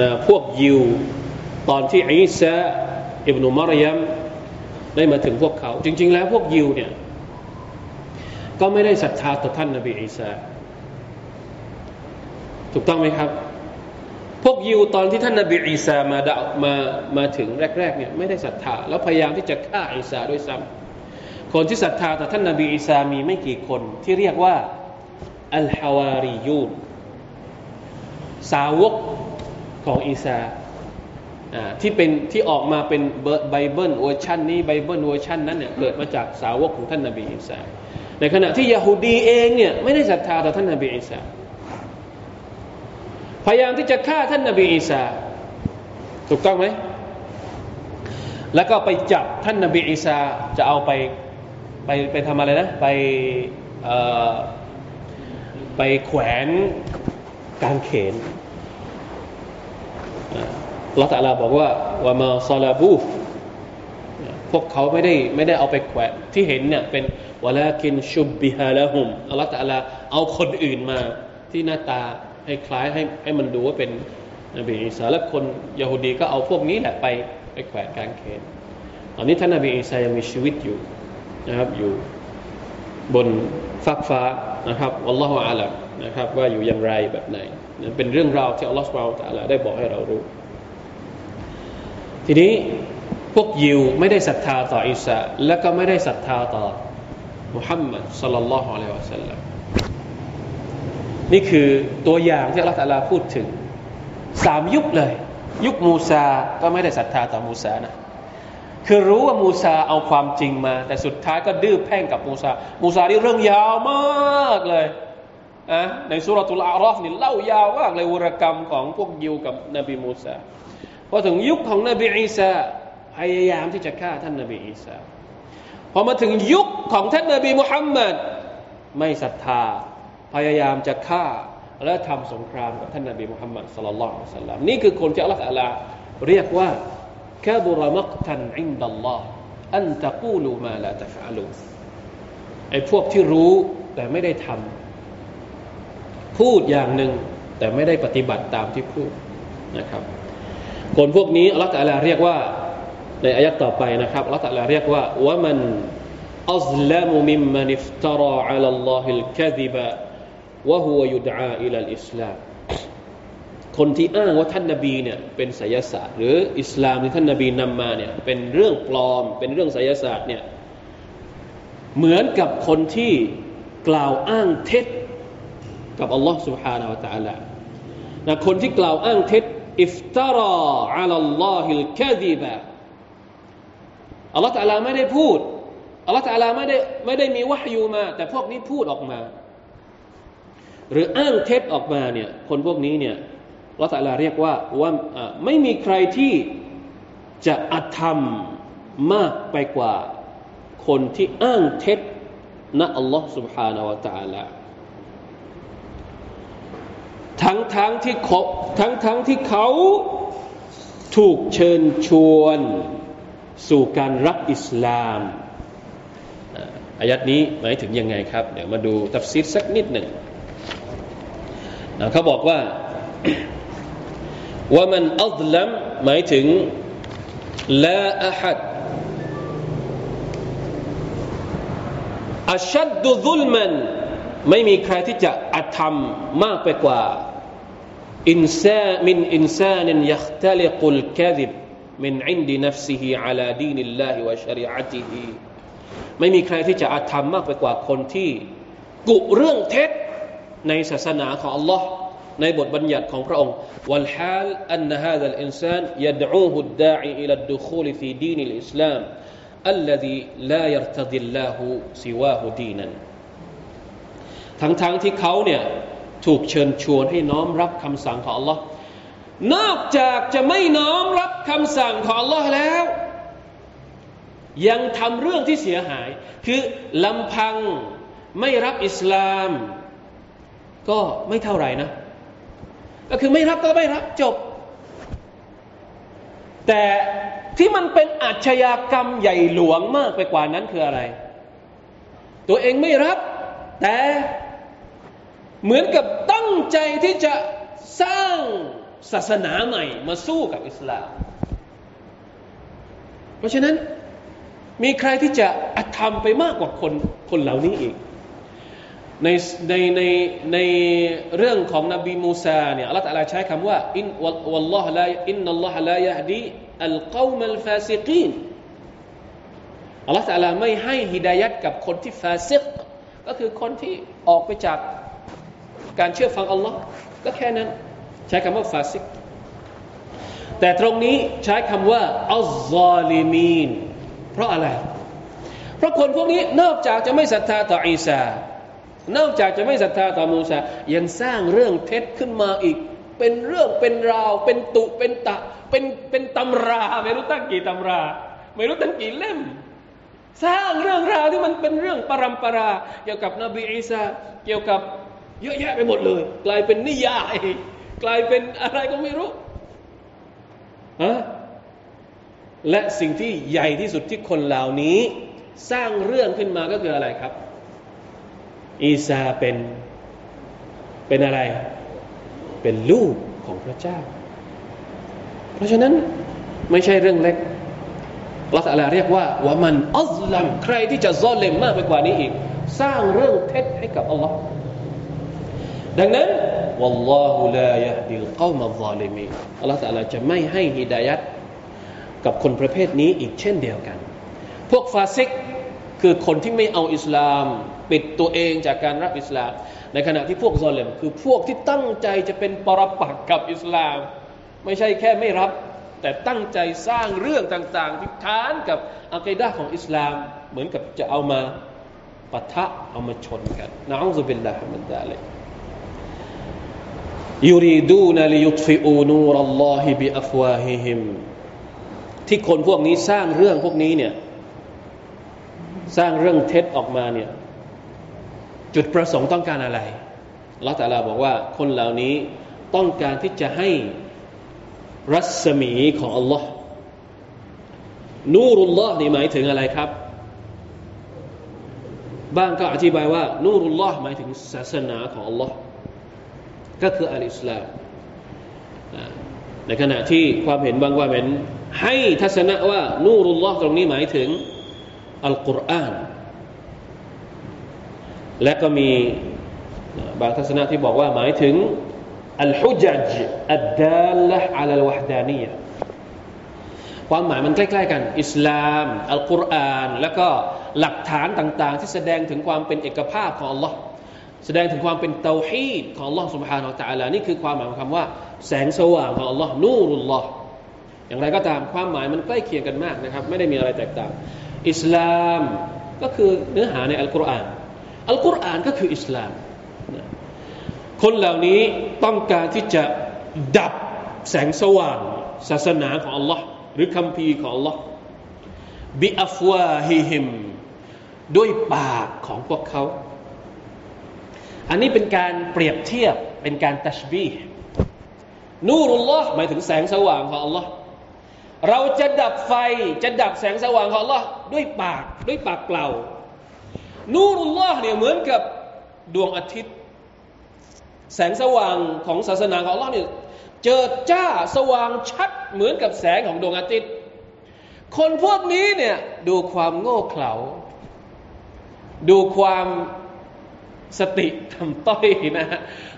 นะพวกยิว ตอนที่อิสาอิบนุมารยัมได้มาถึงพวกเขา จริง ๆ แล้วพวกยิวเนี่ยก็ไม่ได้ศรัทธาต่อท่านนบีอิสาถูกต้องไหมครับ พวกยิวตอนที่ท่านนบีอีสามาดามามาถึงแรกๆเนี่ยไม่ได้ศรัทธา แล้วพยายามที่จะฆ่าอีสาด้วยซ้ำคนที่ศรัทธาต่อท่านนบีอีสามีไม่กี่คนที่เรียกว่าالحواريون สาวกของอีสาที่เป็นที่ออกมาเป็นไบเบิลเวอร์ชันนี้ไบเบิลเวอร์ชันนั้นเนี่ยเกิดมาจากสาวกของท่านนาบีอิสาในขณะที่ยาฮูดีเองเนี่ยไม่ได้ศรัทธาต่อท่านนาบีอิสาพยายามที่จะฆ่าท่านนาบีอิสาถูกต้องไหมแล้วก็ไปจับท่านนาบีอิสาจะเอาไปไปไปทำอะไรนะ ไปไปแขวน การเขนละตัลลาบอกว่าวามาซาลาบูพวกเขาไม่ได้ไม่ได้เอาไปแขวนที่เห็นเนี่ยเป็นวลากินชุบบิฮาละหุมอัลลอฮฺตะลาเอาคนอื่นมา ที่หน้าตาให้คล้ายให้ให้มันดูว่าเป็นนบีอีสาและคนยาฮูดีก็เอาพวกนี้แหละไปไปแขวนกางเขนตอนนี้ท่านนบีอีสายังมีชีวิตอยู่นะครับอยู่บนฟากฟ้านะครับอัลลอฮฺอาลัม นะครับว่าอยู่อย่างไรแบบไหนเป็นเรื่องราวที่อัลลอฮฺสุบไบร์ตะลาได้บอกให้เรารู้ ทีนี้พวกยิวไม่ได้ศรัทธาต่ออิสาและก็ไม่ได้ศรัทธาต่อมุฮัมมัดสัลลัลลอฮุอะลัยฮิวะสัลลัมนี่คือตัวอย่างที่อัลลอฮฺตะลาพูดถึงสามยุคเลย ยุคมูซาก็ไม่ได้ศรัทธาต่อมูซานะคือรู้ว่ามูซาเอาความจริงมา แต่สุดท้ายก็ดื้อแพ่งกับมูซา มูซานี่เรื่องยาวมากเลย ในสุรตุลอารอฟนี่เล่ายาวมากเลยวรกรรมของพวกยิวกับนบีมูซาพอถึงยุคของนบีอีสาพยายามที่จะฆ่าท่านนบีอีสาพอมาถึงยุคของท่านนบีมุฮัมมัดไม่ศรัทธา พยายามจะฆ่าและทำสงครามกับท่านนบีมุฮัมมัดสุลลัลลอฮุสัลลัมนี่คือคนที่อัลลอฮฺเรียกว่าแคบุรมักตันอินดัลลอฮ์อันตะกูลูมาลาตะฟะลูไอ้พวกที่รู้แต่ไม่ได้ทำ พูดอย่างหนึ่ง แต่ไม่ได้ปฏิบัติตามที่พูดนะครับ คนพวกนี้อัลลอฮฺเรียกว่าในอายัดต่อไปนะครับอัลลอฮฺเรียกว่าวะมันأظلم ممن افترى على الله الكذب وهو يدعى إلى الإسلام คนที่อ้างว่าท่านนาบีเนี่ยเป็นไสยศาสตร์ หรืออิสลามที่ท่านนาบีนำมาเนี่ยเป็นเรื่องปลอม เป็นเรื่องไสยศาสตร์เนี่ยเหมือนกับคนที่กล่าวอ้างเท็จ กับอัลลอฮ์ سبحانه และ تعالى นะคนที่กล่าวอ้างเท็จอิฟตารออัลลอฮิลคาดิบะอัลลอฮ์ตาลาไม่ได้พูดอัลลอฮ์ตาลาไม่ได้ไม่ได้มีวะฮยูมา แต่พวกนี้พูดออกมา หรืออ้างเท็จออกมาเนี่ยคนพวกนี้เนี่ยละตัลาเรียกว่าว่าไม่มีใครที่จะอธรรมมากไปกว่าคนที่อ้างเท็จนะอัลลอฮ์ سبحانه และ تعالى ทั้งทั้งที่เขาทั้งทั้งที่เขาถูกเชิญชวนสู่การรับอิสลามอายัดนี้หมายถึงยังไงครับ เดี๋ยวมาดูตัฟซีดสักนิดหนึ่งเขาบอกว่าว่ามันอัลลัมหมายถึงลาอะฮัดอัชัดดุซุลมันไม่มีใครที่จะอธรรมมากไปกว่า อินซามินอินซานินยัคตลิกุลคาดิบมินอินดีนัฟซิฮิอัลาดีนิลลาฮิวะชริอะติฮิไม่มีใครที่จะอธรรมมากไปกว่าคนที่กุเรื่องเท็จในศาสนาของ Allah ในบทบัญญัติของพระองค์ والحال أن هذا الإنسان يدعوه الداعي إلى الدخول في دين الإسلام الذي لا يرتضي الله سواه دينا ทั้งๆทที่เขาเนี่ย ถูกเชิญชวนให้น้อมรับคำสั่งของ Allah นอกจากจะไม่น้อมรับคำสั่งของ Allah แล้ว ยังทำเรื่องที่เสียหาย คือลำพังไม่รับอิสลาม ก็ไม่เท่าไหร่นะ ก็คือไม่รับก็ไม่รับจบ แต่ที่มันเป็นอาชญากรรมใหญ่หลวงมากไปกว่านั้นคืออะไร ตัวเองไม่รับแต่ เหมือนกับตั้งใจที่จะสร้างศาสนาใหม่มาสู้กับอิสลาม เพราะฉะนั้นมีใครที่จะอธรรมไปมากกว่าคนคนเหล่านี้อีกในในในในเรื่องของนบีมูซาเนี่ยอัลลอฮฺตะลาใช้คำว่าอินวالله لا إن الله لا يهدي القوم الفاسقين อัลลอฮฺตะลาไม่ให้ هداية กับคนที่ فاسق ก็คือคนที่ออกไปจาก การเชื่อฟังอัลลอฮ์ก็แค่นั้น ใช้คำว่า فاسق แต่ตรงนี้ใช้คำว่า الظالمين เพราะอะไร เพราะคนพวกนี้นอกจากจะไม่ศรัทธาต่ออีสานอกจากจะไม่ศรัทธาต่อมูซายังสร้างเรื่องเท็จขึ้นมาอีก เป็นเรื่องเป็นราว เป็นตุเป็นตะ เป็นเป็นตำราไม่รู้ตั้งกี่ตำรา ไม่รู้ตั้งกี่เล่มสร้างเรื่องราวที่มันเป็นเรื่องปรำปรา เกี่ยวกับนบีอีสาเกี่ยวกับ เยอะแยะไปหมดเลย กลายเป็นนิยาย กลายเป็นอะไรก็ไม่รู้ฮะและสิ่งที่ใหญ่ที่สุดที่คนเหล่านี้ สร้างเรื่องขึ้นมาก็คืออะไรครับ อีซาเป็นเป็นอะไร เป็นลูกของพระเจ้า เพราะฉะนั้นไม่ใช่เรื่องเล็กละตัลลาเรียกว่าว่ามันอัลลัมใครที่จะซอเลมมากไปกว่านี้อีก สร้างเรื่องเท็จให้กับอัลลอฮ์ ดังนั้นวัลลอฮุลายะดิลกอมัลซาลิมีอัลลอฮ์ตัลาจะไม่ให้ฮิดายัดกับคนประเภทนี้อีกเช่นเดียวกัน พวกفاسقคือคนที่ไม่เอาอิสลาม ปิดตัวเองจากการรับอิสลาม ในขณะที่พวกظالمคือพวกที่ตั้งใจจะเป็นปรปักษ์กับอิสลาม ไม่ใช่แค่ไม่รับ แต่ตั้งใจสร้างเรื่องต่างๆ ที่ค้านกับعقيدةของอิสลาม เหมือนกับจะเอามาปะทะเอามาชนกันنعوذ بالله من ذلك يريدون ليطفئوا نور الله بأفواههمที่คนพวกนี้สร้างเรื่องพวกนี้เนี่ย สร้างเรื่องเท็จออกมาเนี่ย จุดประสงค์ต้องการอะไรละแต่ลาบอกว่าคนเหล่านี้ต้องการที่จะให้รัศมีของอัลลอฮ์นูรุลลอฮ์นี่หมายถึงอะไรครับ บ้างก็อธิบายว่า นูรุลลอฮ์หมายถึงศาสนาของอัลลอฮ์ ก็คืออัลอิสลามในขณะที่ความเห็นบางคว่าเป็นให้ทัศนะว่า นูรุลลอฮ์ตรงนี้หมายถึงอัลกุรอานและก็มีบางทัศนะที่บอกว่าหมายถึงอัลฮุจัจอัดดาลละอัลลวฮดานียความหมายมันใกล้ๆกัน อิสลามอัลกุรอาน แล้วก็หลักฐานต่างๆ ที่แสดงถึงความเป็นเอกภาพของ Allah แสดงถึงความเป็นเตาฮีดของ Allah سبحانه และ تعالى นี่คือความหมายของคำว่า แสงสว่างของ Allah นูรุลลอฮ์อย่างไรก็ตามความหมายมันใกล้เคียงกันมากนะครับ ไม่ได้มีอะไรแตกต่าง อิสลามก็คือเนื้อหาในอัลกุรอานอัลกุรอานก็คืออิสลามคนเหล่านี้ต้องการที่จะดับแสงสว่างศาสนาของ Allah หรือคำพีของ Allah บิอัฟวาฮิฮิมด้วยปากของพวกเขา อันนี้เป็นการเปรียบเทียบเป็นการตัชบีนูรุลลอฮ์หมายถึงแสงสว่างของ Allah เราจะดับไฟจะดับแสงสว่างของ Allah ด้วยปากด้วยปากเปล่า นูรุลลอฮ์เนี่ยเหมือนกับดวงอาทิตย์ แสงสว่างของศาสนาของ Allah เนี่ยเจิดจ้าสว่างชัดเหมือนกับแสงของดวงอาทิตย์ คนพวกนี้เนี่ยดูความโง่เขลา ดูความ สติทำต้อยนะ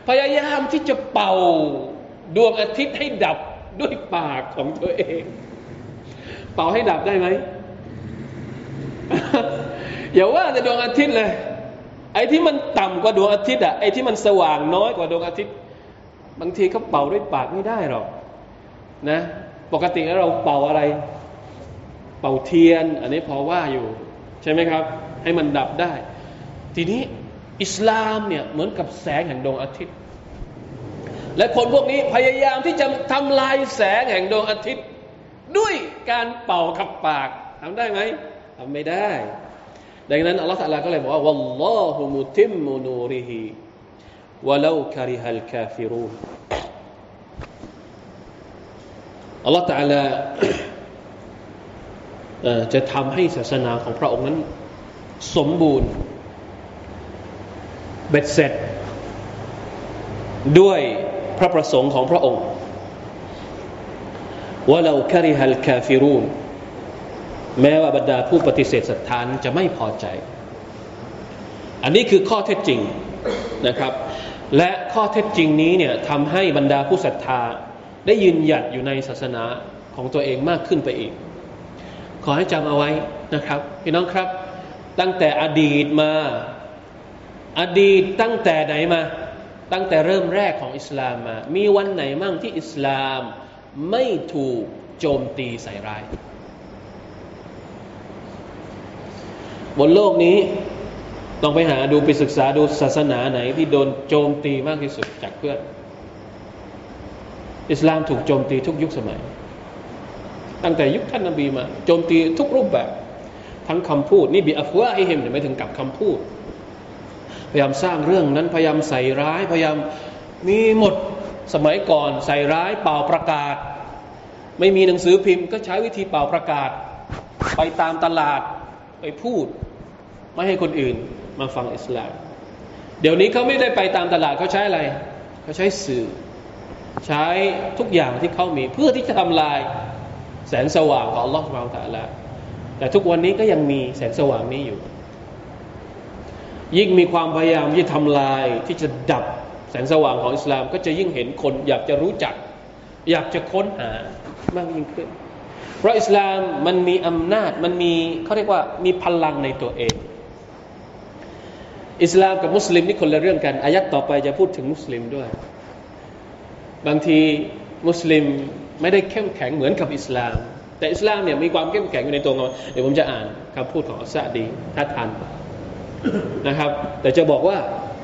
พยายามที่จะเป่าดวงอาทิตย์ให้ดับด้วยปากของตัวเอง เป่าให้ดับได้ไหมอย่าว่าแต่ดวงอาทิตย์เลย ไอ้ที่มันต่ำกว่าดวงอาทิตย์อะไอ้ที่มันสว่างน้อยกว่าดวงอาทิตย์ บางทีเขาเป่าด้วยปากไม่ได้หรอกนะ ปกติแล้วเราเป่าอะไร เป่าเทียน อันนี้พอว่าอยู่ ใช่ไหมครับ ให้มันดับได้ ทีนี้ อิสลามเนี่ยเหมือนกับแสงแห่งดวงอาทิตย์ และคนพวกนี้พยายามที่จะทำลายแสงแห่งดวงอาทิตย์ ด้วยการเป่าขับปากทำได้ไหมทำไม่ได้ ดังนั้นอัลลอฮฺสัลลาก็เลยบอกว่า วัลลอฮุมุติมมุนูริฮิวะลาคาริฮัลกาฟิรูนอัลลอฮฺตะลาจะทำให้ศาสนาของพระองค์นั้น สมบูรณ์ เบ็ดเสร็จ ด้วยพระประสงค์ของพระองค์ว่าเราคาริฮัลคาฟิรูนแม้ว่าบรรดาผู้ปฏิเสธศรัทธาจะไม่พอใจ อันนี้คือข้อเท็จจริงนะครับ และข้อเท็จจริงนี้เนี่ยทำให้บรรดาผู้ศรัทธาได้ยืนหยัดอยู่ในศาสนาของตัวเองมากขึ้นไปอีก ขอให้จำเอาไว้นะครับพี่น้องครับ ตั้งแต่อดีตมา อดีตตั้งแต่ไหนมา ตั้งแต่เริ่มแรกของอิสลามมา มีวันไหนมั่งที่อิสลามไม่ถูกโจมตีใส่ร้าย บนโลกนี้ต้องไปหาดูไปศึกษาดูศาสนาไหนที่โดนโจมตีมากที่สุดจากเพื่อน อิสลามถูกโจมตีทุกยุคสมัย ตั้งแต่ยุคท่านนบีมา โจมตีทุกรูปแบบ ทั้งคำพูด นี่บีอัฟวาฮิมไม่ถึงกับคำพูด พยายามสร้างเรื่องนั้นพยายามใส่ร้ายพยายามมีหมดสมัยก่อนใส่ร้ายเป่าประกาศ ไม่มีหนังสือพิมพ์ก็ใช้วิธีเป่าประกาศ ไปตามตลาดไปพูด ไม่ให้คนอื่นมาฟังอิสลามเดี๋ยวนี้เขาไม่ได้ไปตามตลาดเขาใช้อะไรเขาใช้สื่อ ใช้ทุกอย่างที่เขามี เพื่อที่จะทำลายแสงสว่างของอัลลอฮฺสุบานตะละแต่ทุกวันนี้ก็ยังมีแสงสว่างนี้อยู่ ยิ่งมีความพยายามที่ทำลายที่จะดับแสงสว่างของอิสลามก็จะยิ่งเห็นคนอยากจะรู้จัก อยากจะค้นหามากยิ่งขึ้น เพราะอิสลามมันมีอำนาจมันมีเขาเรียกว่ามีพลังในตัวเอง อิสลามกับมุสลิมนี่คนละเรื่องกันอายัดต่อไปจะพูดถึงมุสลิมด้วย บางทีมุสลิมไม่ได้เข้มแข็งเหมือนกับอิสลาม แต่อิสลามเนี่ยมีความเข้มแข็งอยู่ในตัวมันเดี๋ยวผมจะอ่านคำพูดของอัสซาดีถ้าทัน นะครับ แต่จะบอกว่า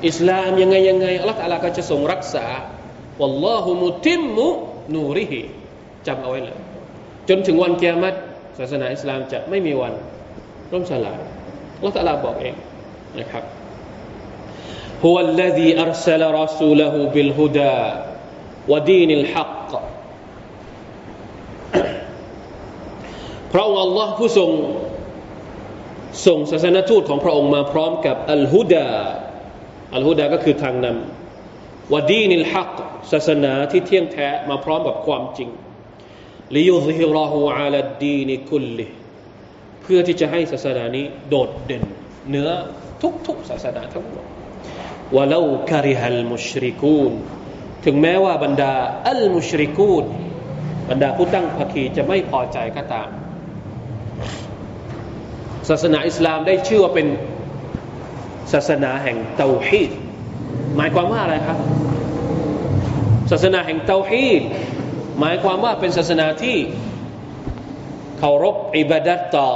อิสลามยังไงยังไงอัลลอฮฺก็จะทรงรักษาวัลลอฮุมุติมมุนูริฮิจำเอาไว้เลย จนถึงวันเกียรติศาสนาอิสลามจะไม่มีวันร่มสลายอัลลอฮฺบอกเองนะครับ هو الذي أرسل رسوله بالهدى ودين الحق พระองค์อัลลอฮ์ผู้ทรง ส่งศาสนทูตของพระองค์มาพร้อมกับอัลฮุดาอัลฮุดาก็คือทางนำวดีนิลฮักศาสนาที่เที่ยงแท้มาพร้อมกับความจริงลิยุซฮิรอฮูอาลดีนิคุลลิเพื่อที่จะให้ศาสนานี้โดดเด่นเหนือทุกๆศาสนาทั้งหมดวะลาคาริฮัลมุชริกูนถึงแม้ว่าบรรดาอัลมุชริกูนบรรดาผู้ตั้งภาคีจะไม่พอใจก็ตาม ศาสนาอิสลามได้ชื่อว่าเป็นศาสนาแห่งเตาฮีดหมายความว่าอะไรครับ ศาสนาแห่งเตาฮีดหมายความว่าเป็นศาสนาที่เคารพอิบาดัตต่อ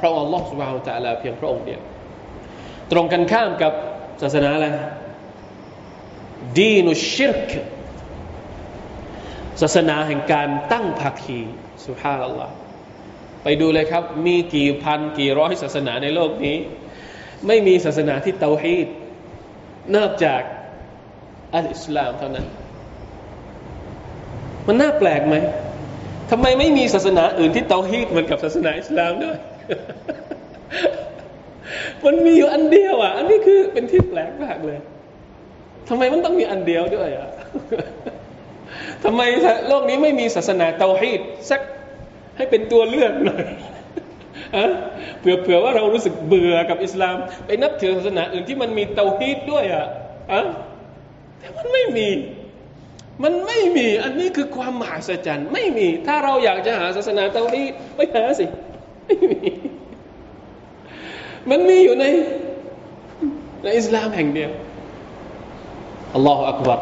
พระองค์ Allah سبحانه และ تعالى เพียงพระองค์เดียวตรงกันข้ามกับศาสนาอะไรดีนุชิรกศาสนาแห่งการตั้งภาคีสุภาพอัลลอฮ์ ไปดูเลยครับ มีกี่พันกี่ร้อยศาสนาในโลกนี้ ไม่มีศาสนาที่เตาฮีดนอกจากอัลอิสลามเท่านั้น มันน่าแปลกไหมทำไมไม่มีศาสนาอื่นที่เตาฮีดเหมือนกับศาสนาอิสลามด้วย มันมีอยู่อันเดียวอะ อันนี้คือเป็นที่แปลกมากเลยทำไมมันต้องมีอันเดียวด้วยอะทำไมโลกนี้ไม่มีศาสนาเตาฮีดสัก ให้เป็นตัวเลือกหน่อยเผื่อเผื่อว่าเรารู้สึกเบื่อกับอิสลาม ไปนับถือศาสนาอื่นที่มันมีเตาฮีดด้วยอะอะแต่มันไม่มี มันไม่มี อันนี้คือความมหัศจรรย์ไม่มี ถ้าเราอยากจะหาศาสนาเตาฮีดไปหาสิไม่มีมันมีอยู่ในในอิสลามแห่งเดียวالله أكبر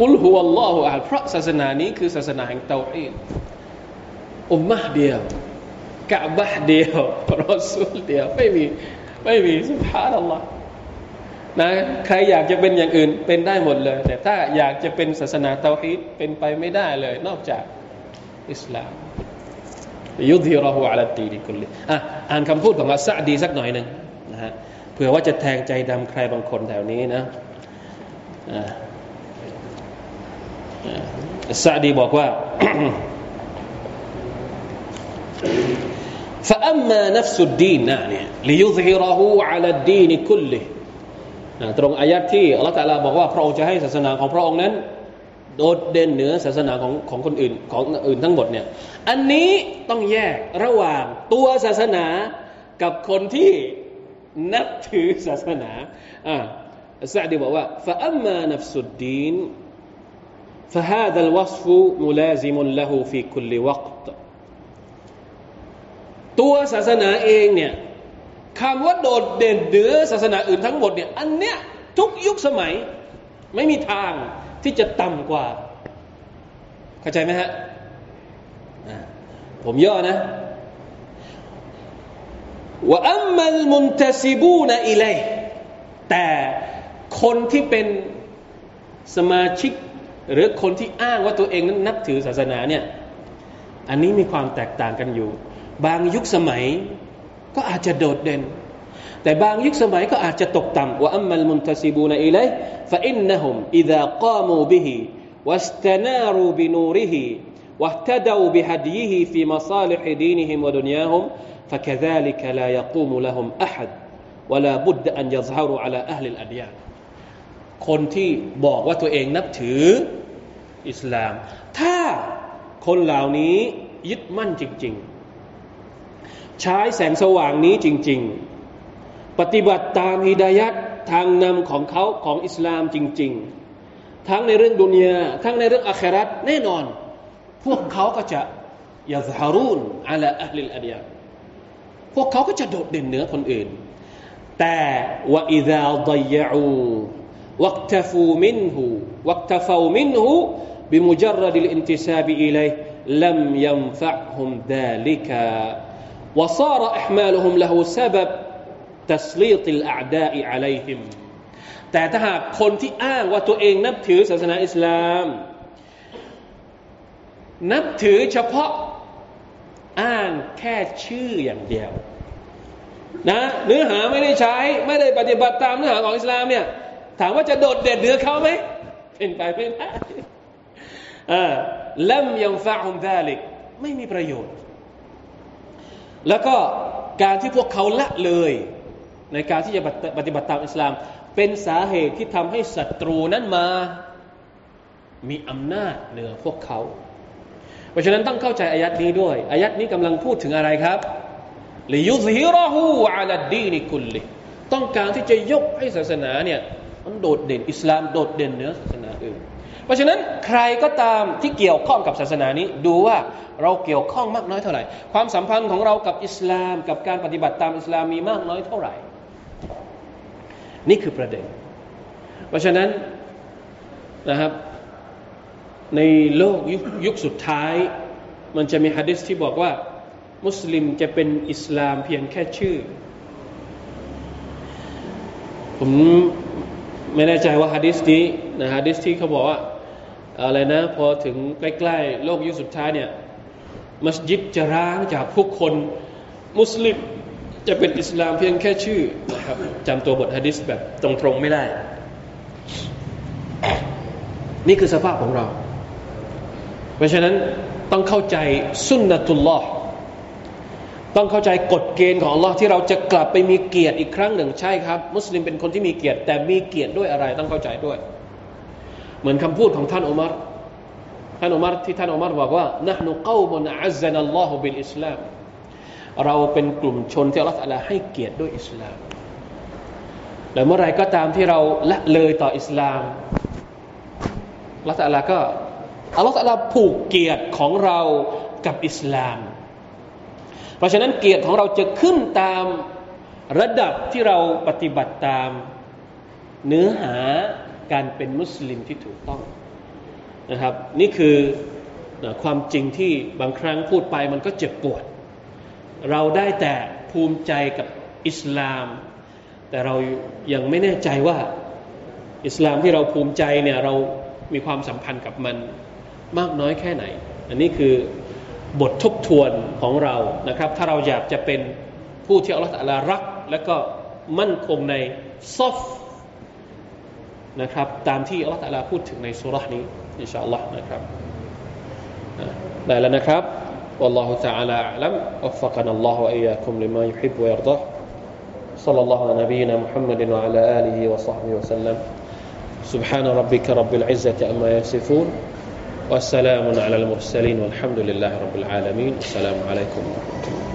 قل هو الله أحد เพราะศาสนานี้คือศาสนาแห่งتوحيد أمة เดียว كعبة เดียว رسول เดียวไม่มีไม่มี سبحان الله นะใครอยากจะเป็นอย่างอื่นเป็นได้หมดเลย แต่ถ้าอยากจะเป็นศาสนา توحيد เป็นไปไม่ได้เลย นอกจากอิสลามليظهره على الدين كله อ่านคำพูดของอัสซาดีสักหน่อยหนึ่งนะฮะเผื่อว่าจะแทงใจดำใครบางคนแถวนี้นะอัสซาดีบอกว่า فأما نفس الدين นะเนี่ย ليظهره على الدين كله ตรงอายัดที่อัลลอฮฺตะลาบอกว่าพระองค์จะให้ศาสนาของพระองค์นั้น โดดเด่นเหนือศาสนาของของคนอื่นของอื่นทั้งหมดเนี่ยอันนี้ต้องแยกระหว่างตัวศาสนากับคนที่นับถือศาสนาอ่าซาดีบอกว่า فأما نفس الدين فهذا الوصف ملازم له في كل وقت ตัวศาสนาเองเนี่ยคำว่าโดดเด่นเหนือศาสนาอื่นทั้งหมดเนี่ยอันเนี้ยทุกยุคสมัยไม่มีทางที่จะต่ำกว่า เข้าใจไหมฮะผมย่อนะว่าอัมมัลมุนตซิบูนอิเลแต่คนที่เป็นสมาชิก หรือคนที่อ้างว่าตัวเองนั้นนับถือศาสนาเนี่ยอันนี้มีความแตกต่างกันอยู่ บางยุคสมัยก็อาจจะโดดเด่น แต่บางยุคสมัยก็อาจจะตกต่ำว่าอัมมัลมุนทซิบูนอิเลฟะอินนะฮุมอิดะกามูบิฮิวัสตนารูบินูริฮิ واهتدوا بهديه في مصالح دينهم ودنياهم فكذلك لا يقوم لهم أحد ولا بد أن يظهروا على أهل الأديان คนที่บอกว่าตัวเองนับถืออิสลาม ถ้าคนเหล่านี้ยึดมั่นจริง ๆ ใช้แสงสว่างนี้จริง ๆ ปฏิบัติตามهدايةทางนำของเขาของอิสลามจริง ๆ ทั้งในเรื่องدنياทั้งในเรื่องآخرة แน่นอน พวกเขาก็จะيظهرون على أهل الأديان พวกเขาก็จะโดดเด่นเหนือคนอื่น แต่ว่าإذا ضيعوه واكتفوا منه واكتفوا منه بمجرد الانتساب إليه لم ينفعهم ذلك وصار إحمالهم له سبب تسليط الأعداء عليهم แต่ถ้าหากคนที่อ้างว่าตัวเองนับถือศาสนาอิสลาม นับถือเฉพาะอ้างแค่ชื่ออย่างเดียวนะเนื้อหาไม่ได้ใช้ไม่ได้ปฏิบัติตามเนื้อหาของอิสลามเนี่ยถามว่าจะโดดเด่นเหนือเขาไหมเป็นไปไม่ได้ลัมยังฟะฮุมดาลิกไม่มีประโยชน์ แล้วก็การที่พวกเขาละเลย ในการที่จะปฏิบัติตามอิสลาม เป็นสาเหตุที่ทำให้ศัตรูนั้นมา มีอำนาจเหนือพวกเขา เพราะฉะนั้นต้องเข้าใจอายัดนี้ด้วย อายัดนี้กำลังพูดถึงอะไรครับลิยุซฮิรหูอาลัดดีนิคุลลิต้องการที่จะยกให้ศาสนาเนี่ยมันโดดเด่นอิสลามโดดเด่นเหนือศาสนาอื่น เพราะฉะนั้นใครก็ตามที่เกี่ยวข้องกับศาสนานี้ ดูว่าเราเกี่ยวข้องมากน้อยเท่าไหร่ ความสัมพันธ์ของเรากับอิสลาม กับการปฏิบัติตามอิสลามมีมากน้อยเท่าไหร่ นี่คือประเด็น เพราะฉะนั้นนะครับ ในโลกยยุคสุดท้าย มันจะมีฮะดิษที่บอกว่า มุสลิมจะเป็นอิสลามเพียงแค่ชื่อ ผมไม่แน่ใจว่าฮะดิษนี้นะฮะดิษที่เขาบอกว่า อะไรนะ พอถึงใกล้ๆโลกยุคสุดท้ายเนี่ยมัสยิดจะร้างจากผู้คนมุสลิมจะเป็นอิสลามเพียงแค่ชื่อนะครับจำตัวบทฮะดิษแบบตรงๆไม่ได้ นี่คือสภาพของเรา เพราะฉะนั้นต้องเข้าใจสุนนะตุลลอฮ์ต้องเข้าใจกฎเกณฑ์ของ Allah ที่เราจะกลับไปมีเกียรติอีกครั้งหนึ่งใช่ครับ มุสลิมเป็นคนที่มีเกียรติ แต่มีเกียรติด้วยอะไรต้องเข้าใจด้วย เหมือนคำพูดของท่านอุมารท่านอุมารที่ท่านอุมารบอกว่านะนุกาวมุนอัซนัลลอฮุบิลอิสลามเราเป็นกลุ่มชนที่อัลลอฮฺให้เกียรติด้วยอิสลามและเมื่อไรก็ตามที่เราละเลยต่ออิสลามอัลลอฮฺก็อัลลอฮฺผูกเกียรติของเรากับอิสลาม เพราะฉะนั้นเกียรติของเราจะขึ้นตามระดับที่เราปฏิบัติตามเนื้อหา การเป็นมุสลิมที่ถูกต้องนะครับ นี่คือความจริงที่บางครั้งพูดไปมันก็เจ็บปวด เราได้แต่ภูมิใจกับอิสลาม แต่เรายังไม่แน่ใจว่าอิสลามที่เราภูมิใจเนี่ยเรามีความสัมพันธ์กับมันมากน้อยแค่ไหน อันนี้คือบททบทวนของเรานะครับ ถ้าเราอยากจะเป็นผู้ที่อัลลอฮฺรัก และก็มั่นคงในซอฟ นะครับ ตามที่อัลลอฮฺพูดถึงในสุรานี้อินชาอัลลอฮ์นะครับได้แล้วนะครับ والله تعالى أعلم وفقنا الله وإياكم لما يحب ويرضى صلى الله على نبينا محمد وعلى آله وصحبه وسلم سبحان ربك رب العزة أما يصفون والسلام على المرسلين والحمد لله رب العالمين السلام عليكم ورحمة الله